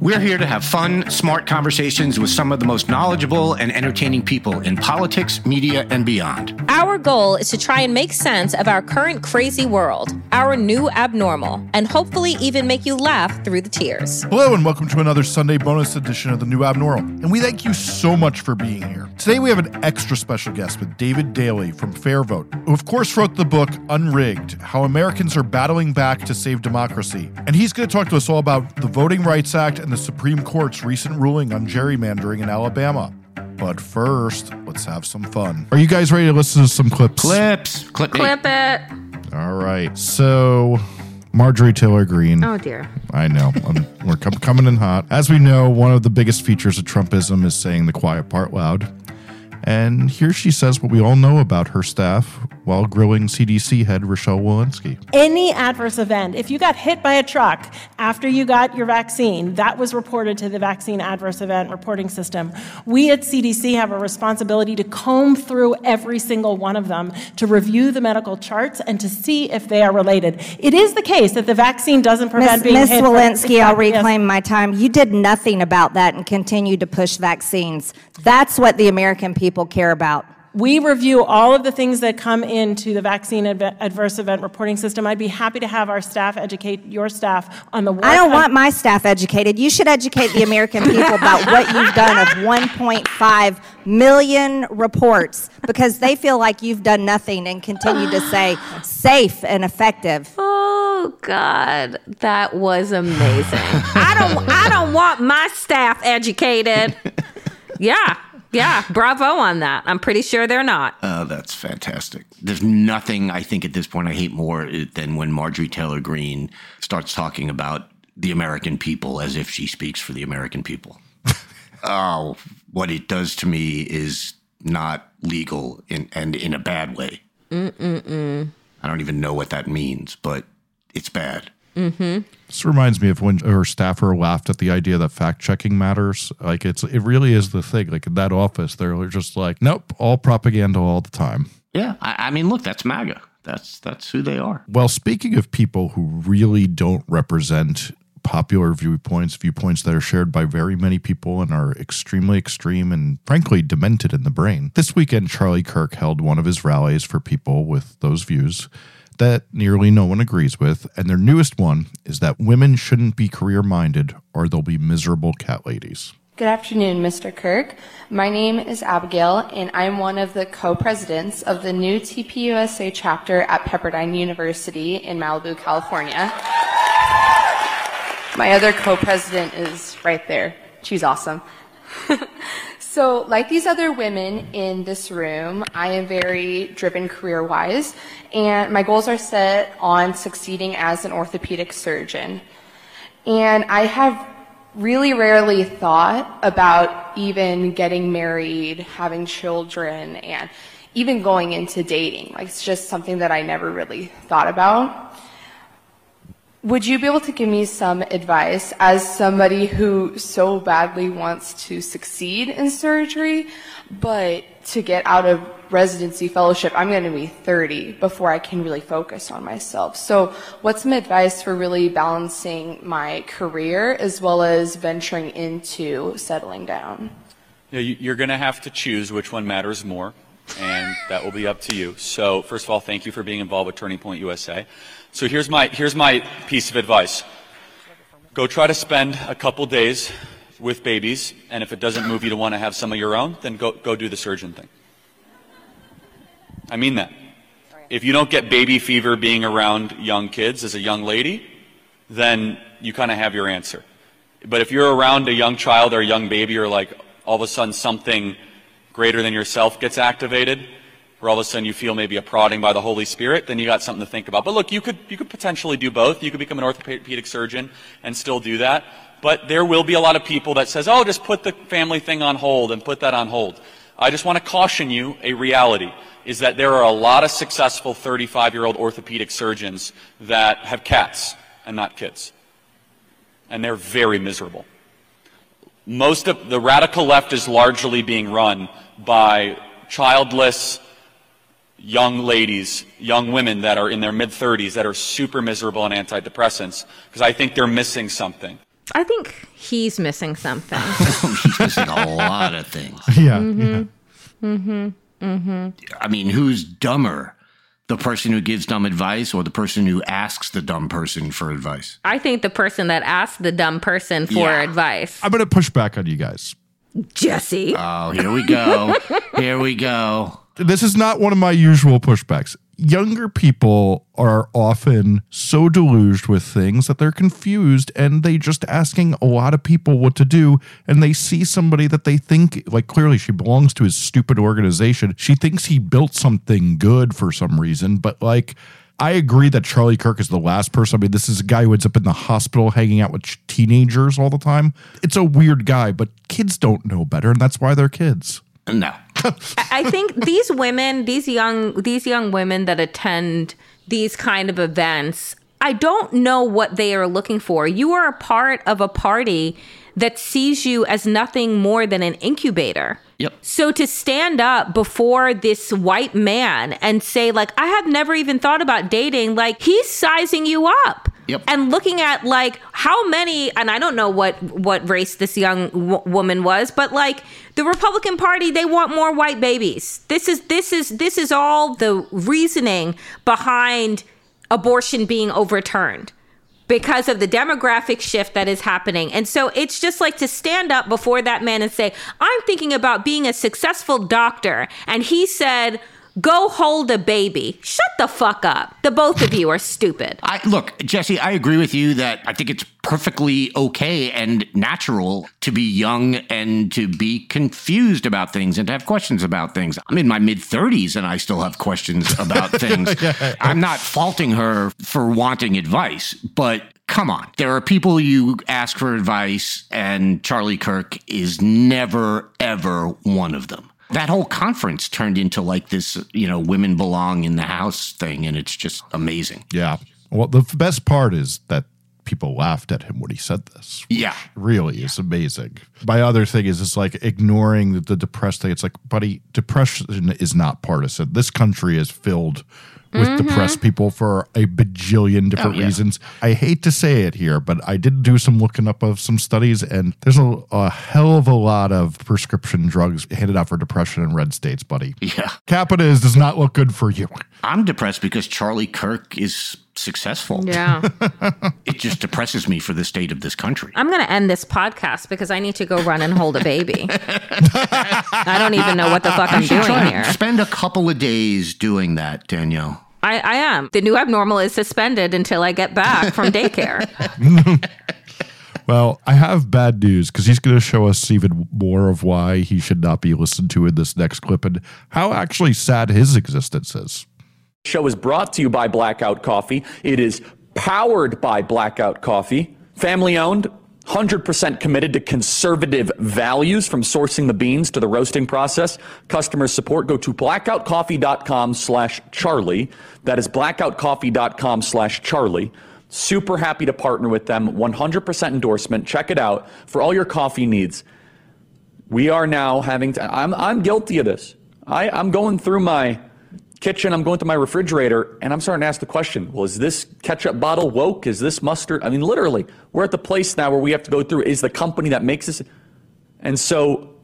We're here to have fun, smart conversations with some of the most knowledgeable and entertaining people in politics, media, and beyond. Our goal is to try and make sense of our current crazy world, our new abnormal, and hopefully even make you laugh through the tears. Hello, and welcome to another Sunday bonus edition of The New Abnormal. And we thank you so much for being here. Today, we have an extra special guest with David Daley from Fair Vote, who, of course, wrote the book Unrigged How Americans Are Battling Back to Save Democracy. And he's going to talk to us all about the Voting Rights Act and the Supreme Court's recent ruling on gerrymandering in Alabama. But first, let's have some fun. Are you guys ready to listen to some clips? Clips. Clip me. Clip it. All right. So, Marjorie Taylor Greene. Oh dear. I know. Um, we're com- coming in hot. As we know, one of the biggest features of Trumpism is saying the quiet part loud. And here she says what we all know about her staff while growing CDC head Rochelle Walensky. Any adverse event, if you got hit by a truck after you got your vaccine, that was reported to the Vaccine Adverse Event Reporting System. We at CDC have a responsibility to comb through every single one of them, to review the medical charts, and to see if they are related. It is the case that the vaccine doesn't prevent Miss being Miss hit. by- Walensky, I'll Yes. reclaim my time. You did nothing about that and continued to push vaccines. That's what the American people care about. We review all of the things that come into the vaccine adve- adverse event reporting system. I'd be happy to have our staff educate your staff on the. I don't what- want my staff educated. You should educate the American people about what you've done of 1.5 million reports because they feel like you've done nothing and continue to say safe and effective. Oh God, that was amazing. I don't I don't want my staff educated. Yeah. Yeah, bravo on that. I'm pretty sure they're not. Oh, that's fantastic. There's nothing I think at this point I hate more eh, than when Marjorie Taylor Greene starts talking about the American people as if she speaks for the American people. oh, what it does to me is not legal in, and in a bad way. Mm-mm-mm. I don't even know what that means, but it's bad. Mm-hmm. This reminds me of when her staffer laughed at the idea that fact checking matters. Like it's it really is the thing. Like in that office, they're just like, nope, all propaganda all the time. Yeah, I, I mean, look, that's MAGA. That's that's who they are. Well, speaking of people who really don't represent popular viewpoints, viewpoints that are shared by very many people and are extremely extreme and frankly demented in the brain. This weekend, Charlie Kirk held one of his rallies for people with those views that nearly no one agrees with, and their newest one is that women shouldn't be career minded or they'll be miserable cat ladies. Good afternoon, Mr. Kirk. My name is Abigail, and I'm one of the co-presidents of the new TPUSA chapter at Pepperdine University in Malibu, California. My other co-president is right there. She's awesome. so, like these other women in this room, I am very driven career-wise, and my goals are set on succeeding as an orthopedic surgeon. And I have really rarely thought about even getting married, having children, and even going into dating. Like, it's just something that I never really thought about. Would you be able to give me some advice as somebody who so badly wants to succeed in surgery, but to get out of residency fellowship, I'm going to be 30 before I can really focus on myself. So, what's some advice for really balancing my career as well as venturing into settling down? You're going to have to choose which one matters more, and that will be up to you. So, first of all, thank you for being involved with Turning Point USA. So, here's my, here's my piece of advice go try to spend a couple days with babies, and if it doesn't move you to want to have some of your own, then go, go do the surgeon thing. I mean that. If you don't get baby fever being around young kids as a young lady, then you kind of have your answer. But if you're around a young child or a young baby, or like all of a sudden something greater than yourself gets activated, or all of a sudden you feel maybe a prodding by the Holy Spirit, then you got something to think about. But look, you could, you could potentially do both. You could become an orthopedic surgeon and still do that. But there will be a lot of people that says, oh, just put the family thing on hold and put that on hold. I just want to caution you a reality is that there are a lot of successful 35 year old orthopedic surgeons that have cats and not kids. And they're very miserable. Most of the radical left is largely being run by childless young ladies, young women that are in their mid 30s that are super miserable on antidepressants because I think they're missing something. I think he's missing something. He's missing a lot of things. Yeah. Mm-hmm. yeah. I mean, who's dumber? The person who gives dumb advice or the person who asks the dumb person for advice? I think the person that asks the dumb person for Yeah. advice. I'm going to push back on you guys. Jesse. Oh, here we go. here we go. This is not one of my usual pushbacks. Younger people are often so deluged with things that they're confused and they just asking a lot of people what to do and they see somebody that they think like clearly she belongs to his stupid organization. She thinks he built something good for some reason, but like I agree that Charlie Kirk is the last person. I mean, this is a guy who ends up in the hospital hanging out with teenagers all the time. It's a weird guy, but kids don't know better, and that's why they're kids. No. I think these women, these young these young women that attend these kind of events, I don't know what they are looking for. You are a part of a party that sees you as nothing more than an incubator. Yep. So to stand up before this white man and say like I have never even thought about dating, like he's sizing you up. Yep. And looking at like how many and I don't know what what race this young w- woman was, but like the Republican Party they want more white babies. This is this is this is all the reasoning behind abortion being overturned because of the demographic shift that is happening. And so it's just like to stand up before that man and say, I'm thinking about being a successful doctor. And he said, Go hold a baby. Shut the fuck up. The both of you are stupid. I look, Jesse, I agree with you that I think it's perfectly okay and natural to be young and to be confused about things and to have questions about things. I'm in my mid 30s and I still have questions about things. I'm not faulting her for wanting advice, but come on. There are people you ask for advice and Charlie Kirk is never ever one of them. That whole conference turned into like this, you know, women belong in the house thing and it's just amazing. Yeah. Well, the best part is that people laughed at him when he said this. Yeah. Really is amazing. My other thing is it's like ignoring the, the depressed thing. It's like, buddy, depression is not partisan. This country is filled with mm-hmm. depressed people for a bajillion oh, different Oh, yeah. reasons. I hate to say it here, but I did do some looking up of some studies, and there's a, a hell of a lot of prescription drugs handed out for depression in red states, buddy. Yeah. Capita is, does not look good for you. I'm depressed because Charlie Kirk is successful. Yeah. It just depresses me for the state of this country. I'm going to end this podcast because I need to go run and hold a baby. I don't even know what the fuck I'm doing here. Spend a couple of days doing that, Danielle. I, I am. The new abnormal is suspended until I get back from daycare. Well, I have bad news because he's going to show us even more of why he should not be listened to in this next clip and how actually sad his existence is. show is brought to you by Blackout Coffee. It is powered by Blackout Coffee, family owned, 100% committed to conservative values from sourcing the beans to the roasting process. Customer support, go to blackoutcoffee.com slash Charlie. That is blackoutcoffee.com slash Charlie. Super happy to partner with them. 100% endorsement. Check it out for all your coffee needs. We are now having to, I'm, I'm guilty of this. I, I'm going through my kitchen, I'm going to my refrigerator, and I'm starting to ask the question well, is this ketchup bottle woke? Is this mustard? I mean, literally, we're at the place now where we have to go through is the company that makes this. And so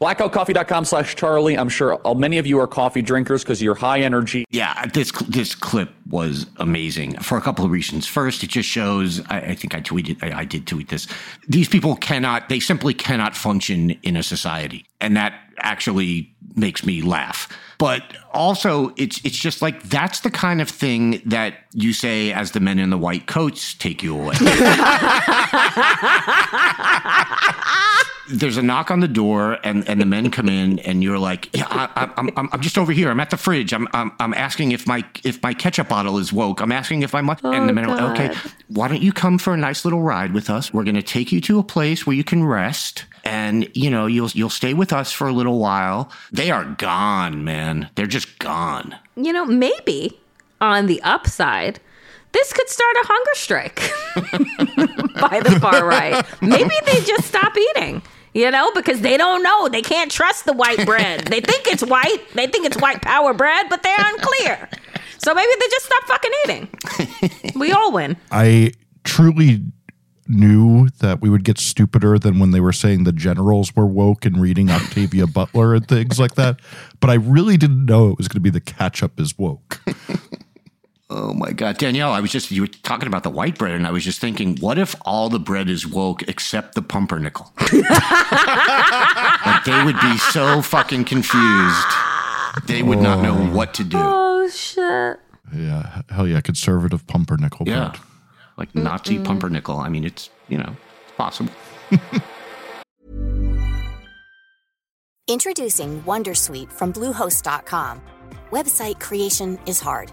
Blackoutcoffee.com slash Charlie. I'm sure many of you are coffee drinkers because you're high energy. Yeah, uh, this this clip was amazing for a couple of reasons. First, it just shows. I, I think I tweeted. I, I did tweet this. These people cannot. They simply cannot function in a society, and that actually makes me laugh. But also, it's it's just like that's the kind of thing that you say as the men in the white coats take you away. There's a knock on the door, and, and the men come in, and you're like, yeah, I, I'm, I'm, I'm just over here. I'm at the fridge. I'm, I'm, I'm asking if my if my ketchup bottle is woke. I'm asking if I'm. Oh, and the men are like, okay, why don't you come for a nice little ride with us? We're going to take you to a place where you can rest and you know you'll you'll stay with us for a little while. They are gone, man. They're just gone. You know, maybe on the upside, this could start a hunger strike by the far right. Maybe they just stop eating. You know, because they don't know. They can't trust the white bread. they think it's white. They think it's white power bread, but they're unclear. So maybe they just stop fucking eating. we all win. I truly knew that we would get stupider than when they were saying the generals were woke and reading Octavia Butler and things like that. But I really didn't know it was going to be the ketchup is woke. Oh my God, Danielle! I was just you were talking about the white bread, and I was just thinking, what if all the bread is woke except the pumpernickel? like they would be so fucking confused. They would oh. not know oh. what to do. Oh shit! Yeah, hell yeah, conservative pumpernickel yeah. bread like Nazi pumpernickel. I mean, it's, you know, it's possible. Introducing Wondersuite from Bluehost.com. Website creation is hard,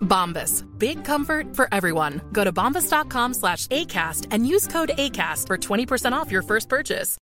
Bombas. Big comfort for everyone. Go to bombas.com slash ACAST and use code ACAST for 20% off your first purchase.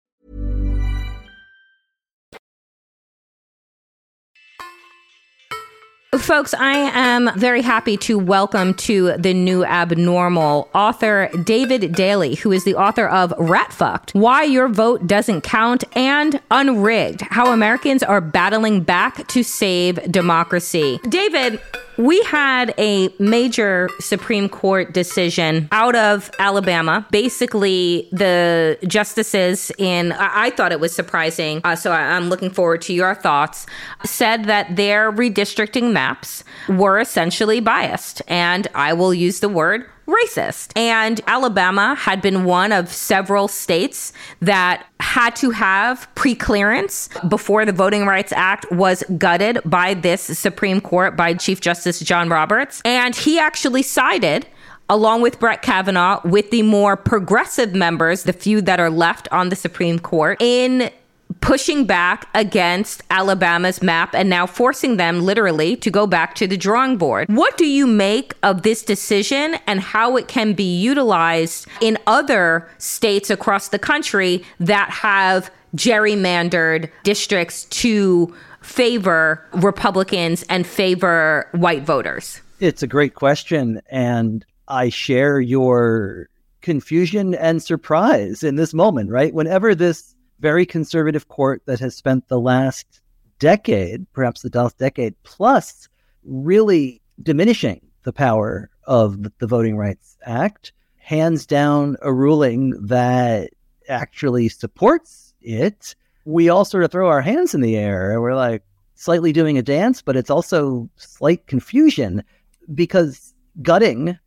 Folks, I am very happy to welcome to the new abnormal author David Daley, who is the author of Rat Fucked Why Your Vote Doesn't Count and Unrigged How Americans Are Battling Back to Save Democracy. David, we had a major Supreme Court decision out of Alabama. Basically, the justices in, I thought it was surprising, uh, so I'm looking forward to your thoughts, said that their redistricting maps were essentially biased. And I will use the word racist. And Alabama had been one of several states that had to have pre-clearance before the Voting Rights Act was gutted by this Supreme Court by Chief Justice John Roberts. And he actually sided along with Brett Kavanaugh, with the more progressive members, the few that are left on the Supreme Court, in pushing back against Alabama's map and now forcing them literally to go back to the drawing board. What do you make of this decision and how it can be utilized in other states across the country that have gerrymandered districts to favor Republicans and favor white voters? It's a great question. And I share your confusion and surprise in this moment, right? Whenever this very conservative court that has spent the last decade, perhaps the last decade plus, really diminishing the power of the Voting Rights Act, hands down a ruling that actually supports it. We all sort of throw our hands in the air and we're like slightly doing a dance, but it's also slight confusion because gutting,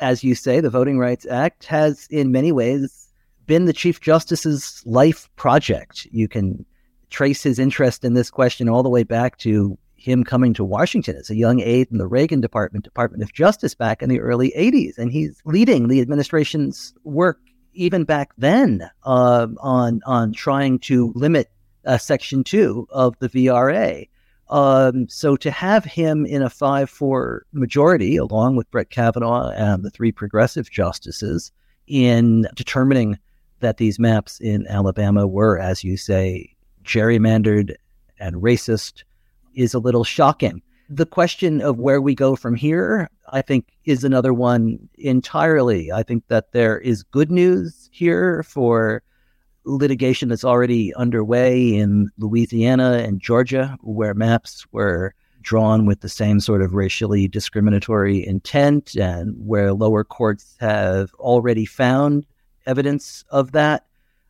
as you say, the Voting Rights Act has in many ways been the Chief Justice's life project. You can trace his interest in this question all the way back to him coming to Washington as a young aide in the Reagan Department, Department of Justice back in the early 80s. And he's leading the administration's work even back then uh, on on trying to limit uh, Section Two of the VRA. Um, so to have him in a five-four majority, along with Brett Kavanaugh and the three progressive justices, in determining that these maps in Alabama were, as you say, gerrymandered and racist, is a little shocking. The question of where we go from here, I think, is another one entirely. I think that there is good news here for litigation that's already underway in Louisiana and Georgia, where maps were drawn with the same sort of racially discriminatory intent, and where lower courts have already found evidence of that.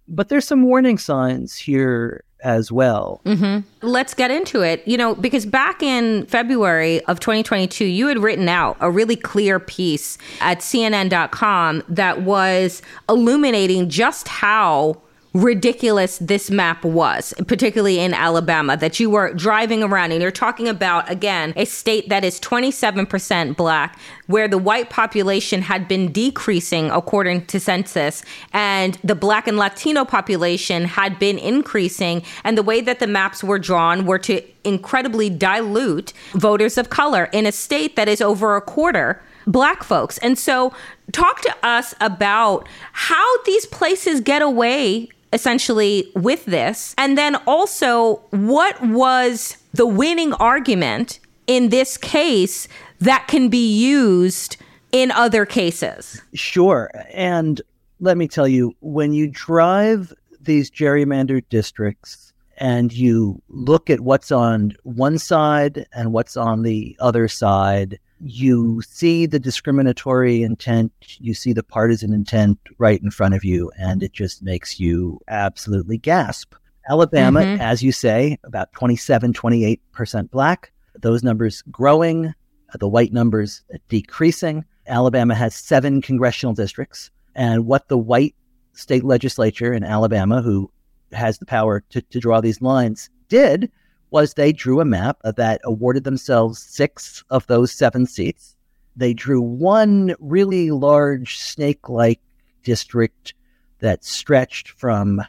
But there's some warning signs here as well. Mm-hmm. Let's get into it. You know, because back in February of 2022, you had written out a really clear piece at CNN.com that was illuminating just how ridiculous this map was, particularly in Alabama, that you were driving around and you're talking about, again, a state that is 27% black, where the white population had been decreasing according to census, and the black and Latino population had been increasing. And the way that the maps were drawn were to incredibly dilute voters of color in a state that is over a quarter black folks. And so, talk to us about how these places get away essentially with this. And then also, what was the winning argument in this case that can be used in other cases? Sure. And let me tell you, when you drive these gerrymandered districts and you look at what's on one side and what's on the other side, you see the discriminatory intent, you see the partisan intent right in front of you, and it just makes you absolutely gasp. Alabama, mm-hmm. as you say, about 27, 28% black. Those numbers growing, the white numbers decreasing. Alabama has seven congressional districts. And what the white state legislature in Alabama, who has the power to, to draw these lines, did was they drew a map that awarded themselves six of those seven seats. They drew one really large snake like district that stretched from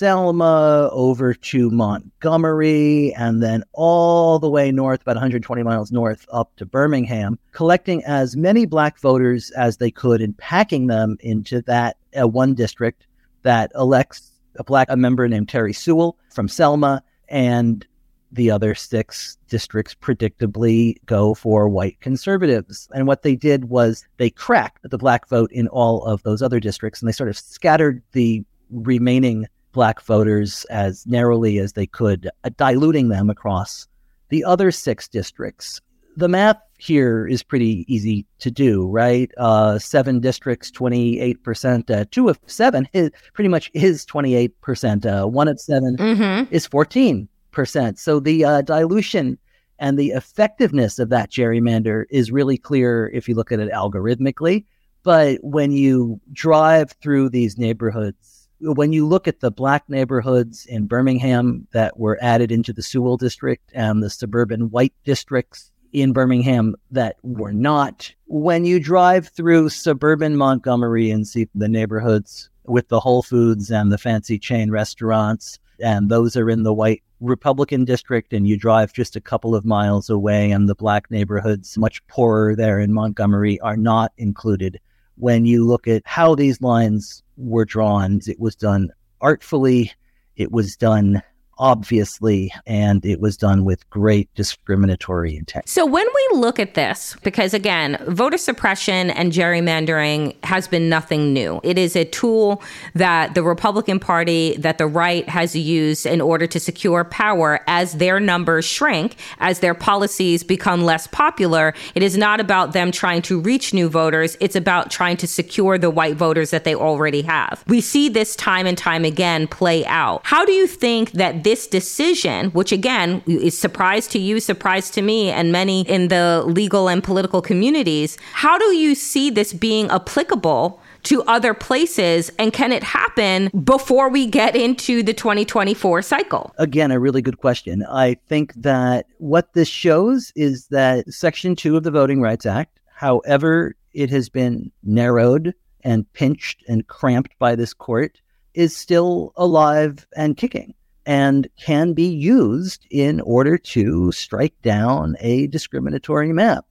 Selma over to Montgomery and then all the way north, about 120 miles north, up to Birmingham, collecting as many black voters as they could and packing them into that uh, one district that elects a black a member named Terri Sewell from Selma and the other six districts predictably go for white conservatives. And what they did was they cracked the black vote in all of those other districts and they sort of scattered the remaining black voters as narrowly as they could, uh, diluting them across the other six districts. The math here is pretty easy to do, right? Uh, seven districts, 28%. Uh, two of seven is pretty much is 28%. Uh, one of 7 mm-hmm. is 14 percent. So the uh, dilution and the effectiveness of that gerrymander is really clear if you look at it algorithmically. But when you drive through these neighborhoods, when you look at the black neighborhoods in Birmingham that were added into the Sewell district and the suburban white districts in Birmingham that were not, when you drive through suburban Montgomery and see the neighborhoods with the Whole Foods and the fancy chain restaurants, and those are in the white Republican district and you drive just a couple of miles away and the black neighborhoods, much poorer there in Montgomery, are not included. When you look at how these lines were drawn, it was done artfully, it was done obviously, and it was done with great discriminatory intent. So, when we look at this, because again, voter suppression and gerrymandering has been nothing new, it is a tool that the Republican Party, that the right has used in order to secure power as their numbers shrink, as their policies become less popular. It is not about them trying to reach new voters, it's about trying to secure the white voters that they already have. We see this time and time again play out. How do you think that this decision, which again is surprise to you, surprise to me, and many in the legal and political communities, how do you see this being applicable? to other places? And can it happen before we get into the 2024 cycle? Again, a really good question. I think that what this shows is that Section 2 of the Voting Rights Act, however it has been narrowed and pinched and cramped by this court is still alive and kicking and can be used in order to strike down a discriminatory map.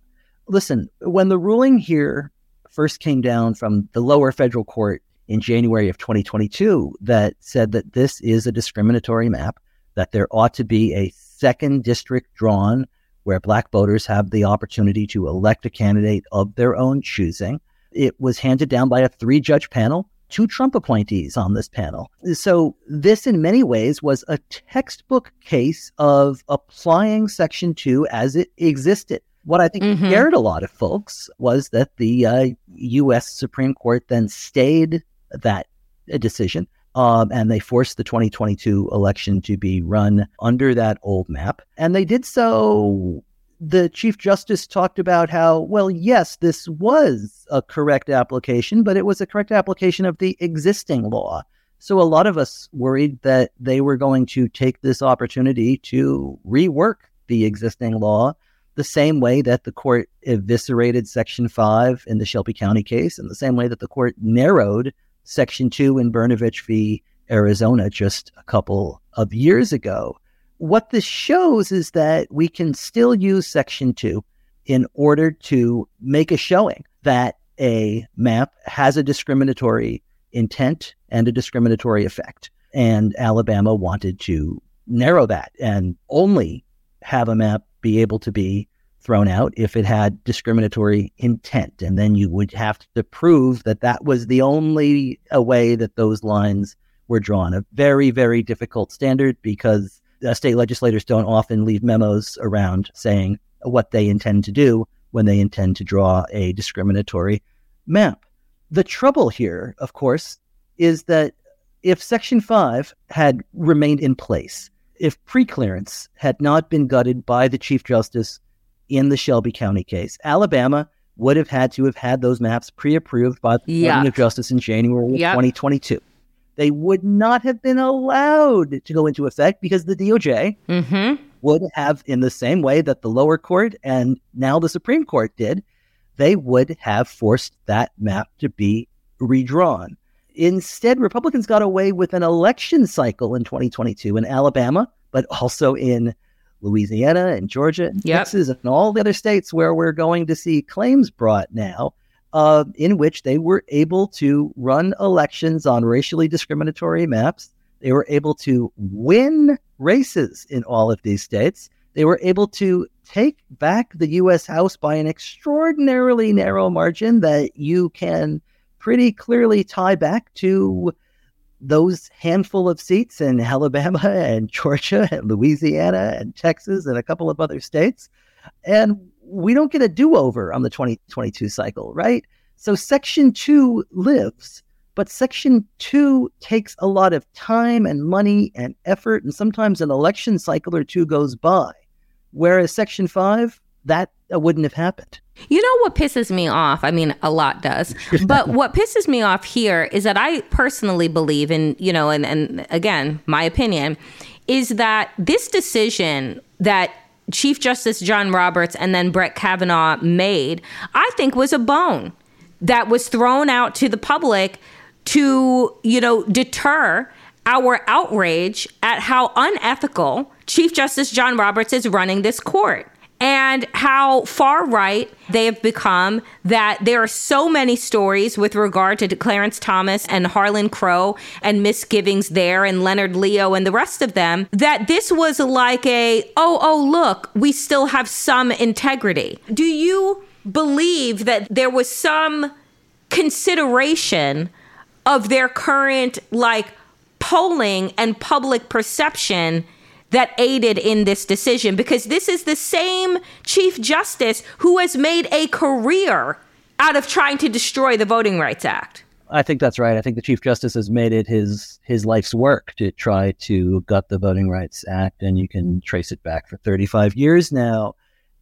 Listen, when the ruling here first came down from the lower federal court in January of 2022 that said that this is a discriminatory map, that there ought to be a second district drawn where black voters have the opportunity to elect a candidate of their own choosing. It was handed down by a three judge panel, two Trump appointees on this panel. So, this in many ways was a textbook case of applying Section 2 as it existed. What I think Mhm. scared a lot of folks was that the uh, U.S. Supreme Court then stayed that uh, decision. Um, and they forced the 2022 election to be run under that old map. And they did so. The Chief Justice talked about how, well, yes, this was a correct application, but it was a correct application of the existing law. So a lot of us worried that they were going to take this opportunity to rework the existing law the same way that the court eviscerated Section 5 in the Shelby County case, and the same way that the court narrowed Section 2 in Brnovich v. Arizona just a couple of years ago. What this shows is that we can still use Section 2 in order to make a showing that a map has a discriminatory intent and a discriminatory effect. And Alabama wanted to narrow that and only have a map be able to be thrown out if it had discriminatory intent. And then you would have to prove that that was the only way that those lines were drawn. A very, very difficult standard because uh, state legislators don't often leave memos around saying what they intend to do when they intend to draw a discriminatory map. The trouble here, of course, is that if Section 5 had remained in place, if preclearance had not been gutted by the Chief Justice in the Shelby County case, Alabama would have had to have had those maps pre approved by the Department of Justice in January Yep. 2022. They would not have been allowed to go into effect because the DOJ Mm-hmm. would have, in the same way that the lower court and now the Supreme Court did, they would have forced that map to be redrawn. Instead, Republicans got away with an election cycle in 2022 in Alabama, but also in Louisiana and Georgia and Yep. Texas and all the other states where we're going to see claims brought now, uh, in which they were able to run elections on racially discriminatory maps. They were able to win races in all of these states. They were able to take back the U.S. House by an extraordinarily narrow margin that you can pretty clearly tie back to those handful of seats in Alabama and Georgia and Louisiana and Texas and a couple of other states. And we don't get a do over on the 2022 cycle, right? So Section 2 lives, but Section 2 takes a lot of time and money and effort, and sometimes an election cycle or two goes by. Whereas Section 5, that uh, wouldn't have happened. You know what pisses me off? I mean, a lot does. But what pisses me off here is that I personally believe in, you know, and, and again, my opinion is that this decision that Chief Justice John Roberts and then Brett Kavanaugh made, I think was a bone that was thrown out to the public to, you know, deter our outrage at how unethical Chief Justice John Roberts is running this court and how far right they have become that there are so many stories with regard to Clarence Thomas and Harlan Crow and misgivings there and Leonard Leo and the rest of them that this was like a oh oh look we still have some integrity. Do you believe that there was some consideration of their current like polling and public perception that aided in this decision because this is the same chief justice who has made a career out of trying to destroy the voting rights act I think that's right. I think the Chief Justice has made it his his life's work to try to gut the Voting Rights Act, and you can trace it back for 35 years now.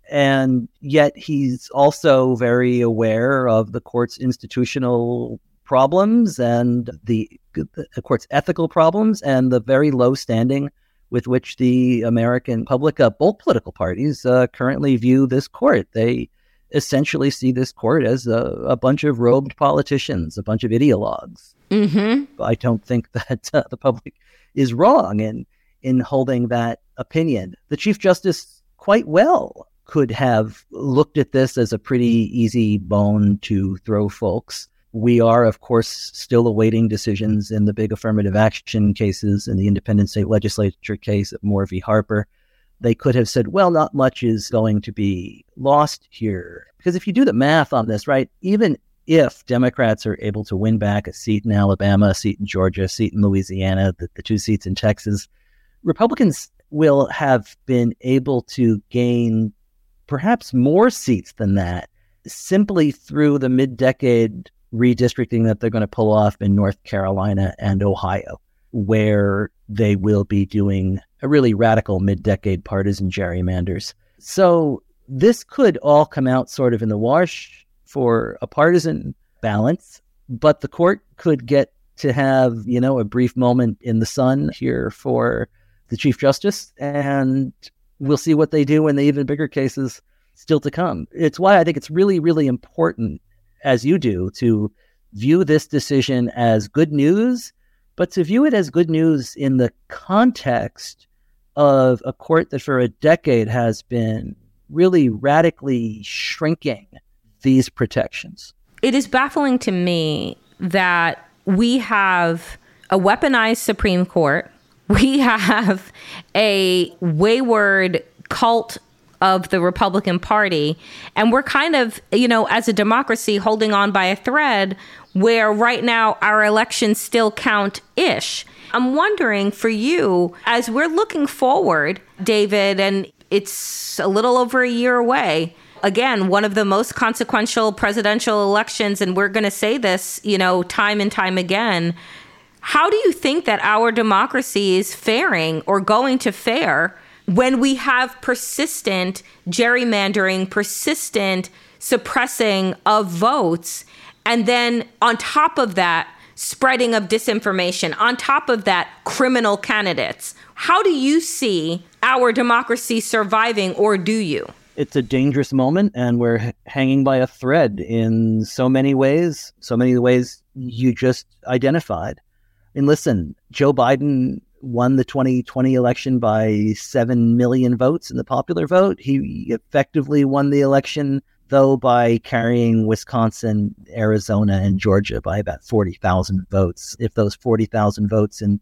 And yet, he's also very aware of the court's institutional problems and the, the court's ethical problems and the very low standing with which the American public, uh, both political parties, uh, currently view this court. They essentially see this court as a, a bunch of robed politicians, a bunch of ideologues. Mm-hmm. I don't think that uh, the public is wrong in in holding that opinion. The Chief Justice quite well could have looked at this as a pretty easy bone to throw folks. We are, of course, still awaiting decisions in the big affirmative action cases in the independent state legislature case of Moore v. Harper. They could have said, well, not much is going to be lost here. Because if you do the math on this, right, even if Democrats are able to win back a seat in Alabama, a seat in Georgia, a seat in Louisiana, the, the two seats in Texas, Republicans will have been able to gain perhaps more seats than that simply through the mid decade redistricting that they're going to pull off in North Carolina and Ohio, where they will be doing a really radical mid decade partisan gerrymanders. So this could all come out sort of in the wash for a partisan balance, but the court could get to have, you know, a brief moment in the sun here for the Chief Justice, and we'll see what they do in the even bigger cases still to come. It's why I think it's really, really important, as you do, to view this decision as good news, but to view it as good news in the context of a court that for a decade has been really radically shrinking these protections. It is baffling to me that we have a weaponized Supreme Court. We have a wayward cult of the Republican Party. And we're kind of, you know, as a democracy, holding on by a thread where right now our elections still count ish. I'm wondering for you, as we're looking forward, David, and it's a little over a year away. Again, one of the most consequential presidential elections, and we're going to say this, you know, time and time again. How do you think that our democracy is faring or going to fare when we have persistent gerrymandering, persistent suppressing of votes, and then on top of that, spreading of disinformation, on top of that, criminal candidates. How do you see our democracy surviving, or do you? It's a dangerous moment, and we're hanging by a thread in so many ways, so many ways you just identified. And listen, Joe Biden won the 2020 election by 7 million votes in the popular vote. He effectively won the election, though, by carrying Wisconsin, Arizona, and Georgia by about 40,000 votes. If those 40,000 votes in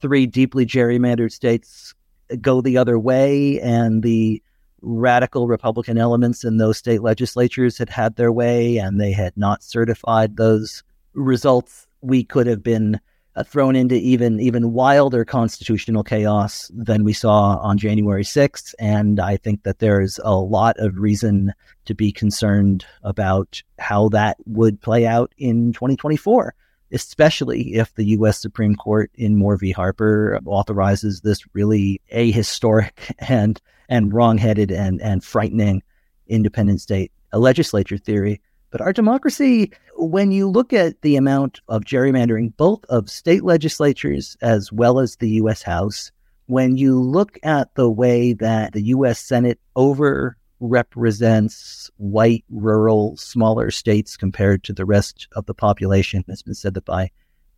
three deeply gerrymandered states go the other way and the radical Republican elements in those state legislatures had had their way and they had not certified those results, we could have been Uh, thrown into even even wilder constitutional chaos than we saw on January 6th. And I think that there's a lot of reason to be concerned about how that would play out in 2024, especially if the U.S. Supreme Court in Moore v. Harper authorizes this really ahistoric and and wrongheaded and and frightening independent state legislature theory. But our democracy, when you look at the amount of gerrymandering, both of state legislatures as well as the U.S. House, when you look at the way that the U.S. Senate over represents white, rural, smaller states compared to the rest of the population, it's been said that by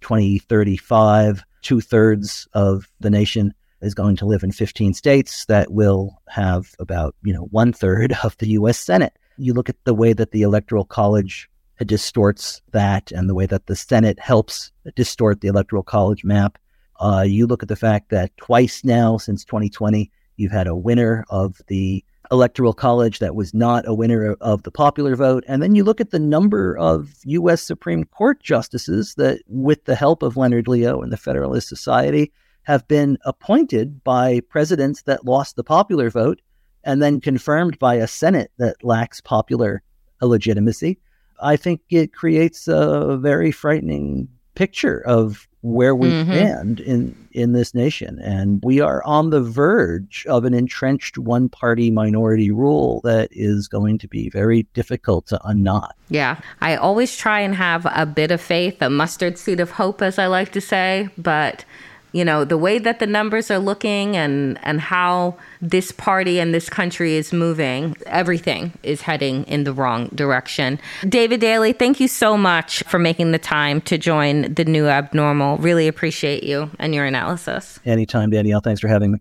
2035, two thirds of the nation is going to live in 15 states that will have about, you know, one third of the U.S. Senate you look at the way that the Electoral College distorts that and the way that the Senate helps distort the Electoral College map. Uh, you look at the fact that twice now since 2020, you've had a winner of the Electoral College that was not a winner of the popular vote. And then you look at the number of U.S. Supreme Court justices that, with the help of Leonard Leo and the Federalist Society, have been appointed by presidents that lost the popular vote and then confirmed by a Senate that lacks popular legitimacy, I think it creates a very frightening picture of where we mm-hmm. stand in in this nation and we are on the verge of an entrenched one party minority rule that is going to be very difficult to unknot. Yeah, I always try and have a bit of faith, a mustard seed of hope as I like to say, but you know the way that the numbers are looking and and how this party and this country is moving everything is heading in the wrong direction david daley thank you so much for making the time to join the new abnormal really appreciate you and your analysis Anytime, Danielle. Thanks for having me.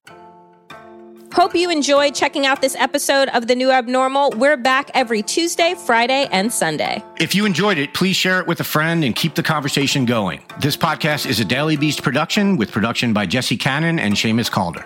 Hope you enjoyed checking out this episode of The New Abnormal. We're back every Tuesday, Friday, and Sunday. If you enjoyed it, please share it with a friend and keep the conversation going. This podcast is a Daily Beast production with production by Jesse Cannon and Seamus Calder.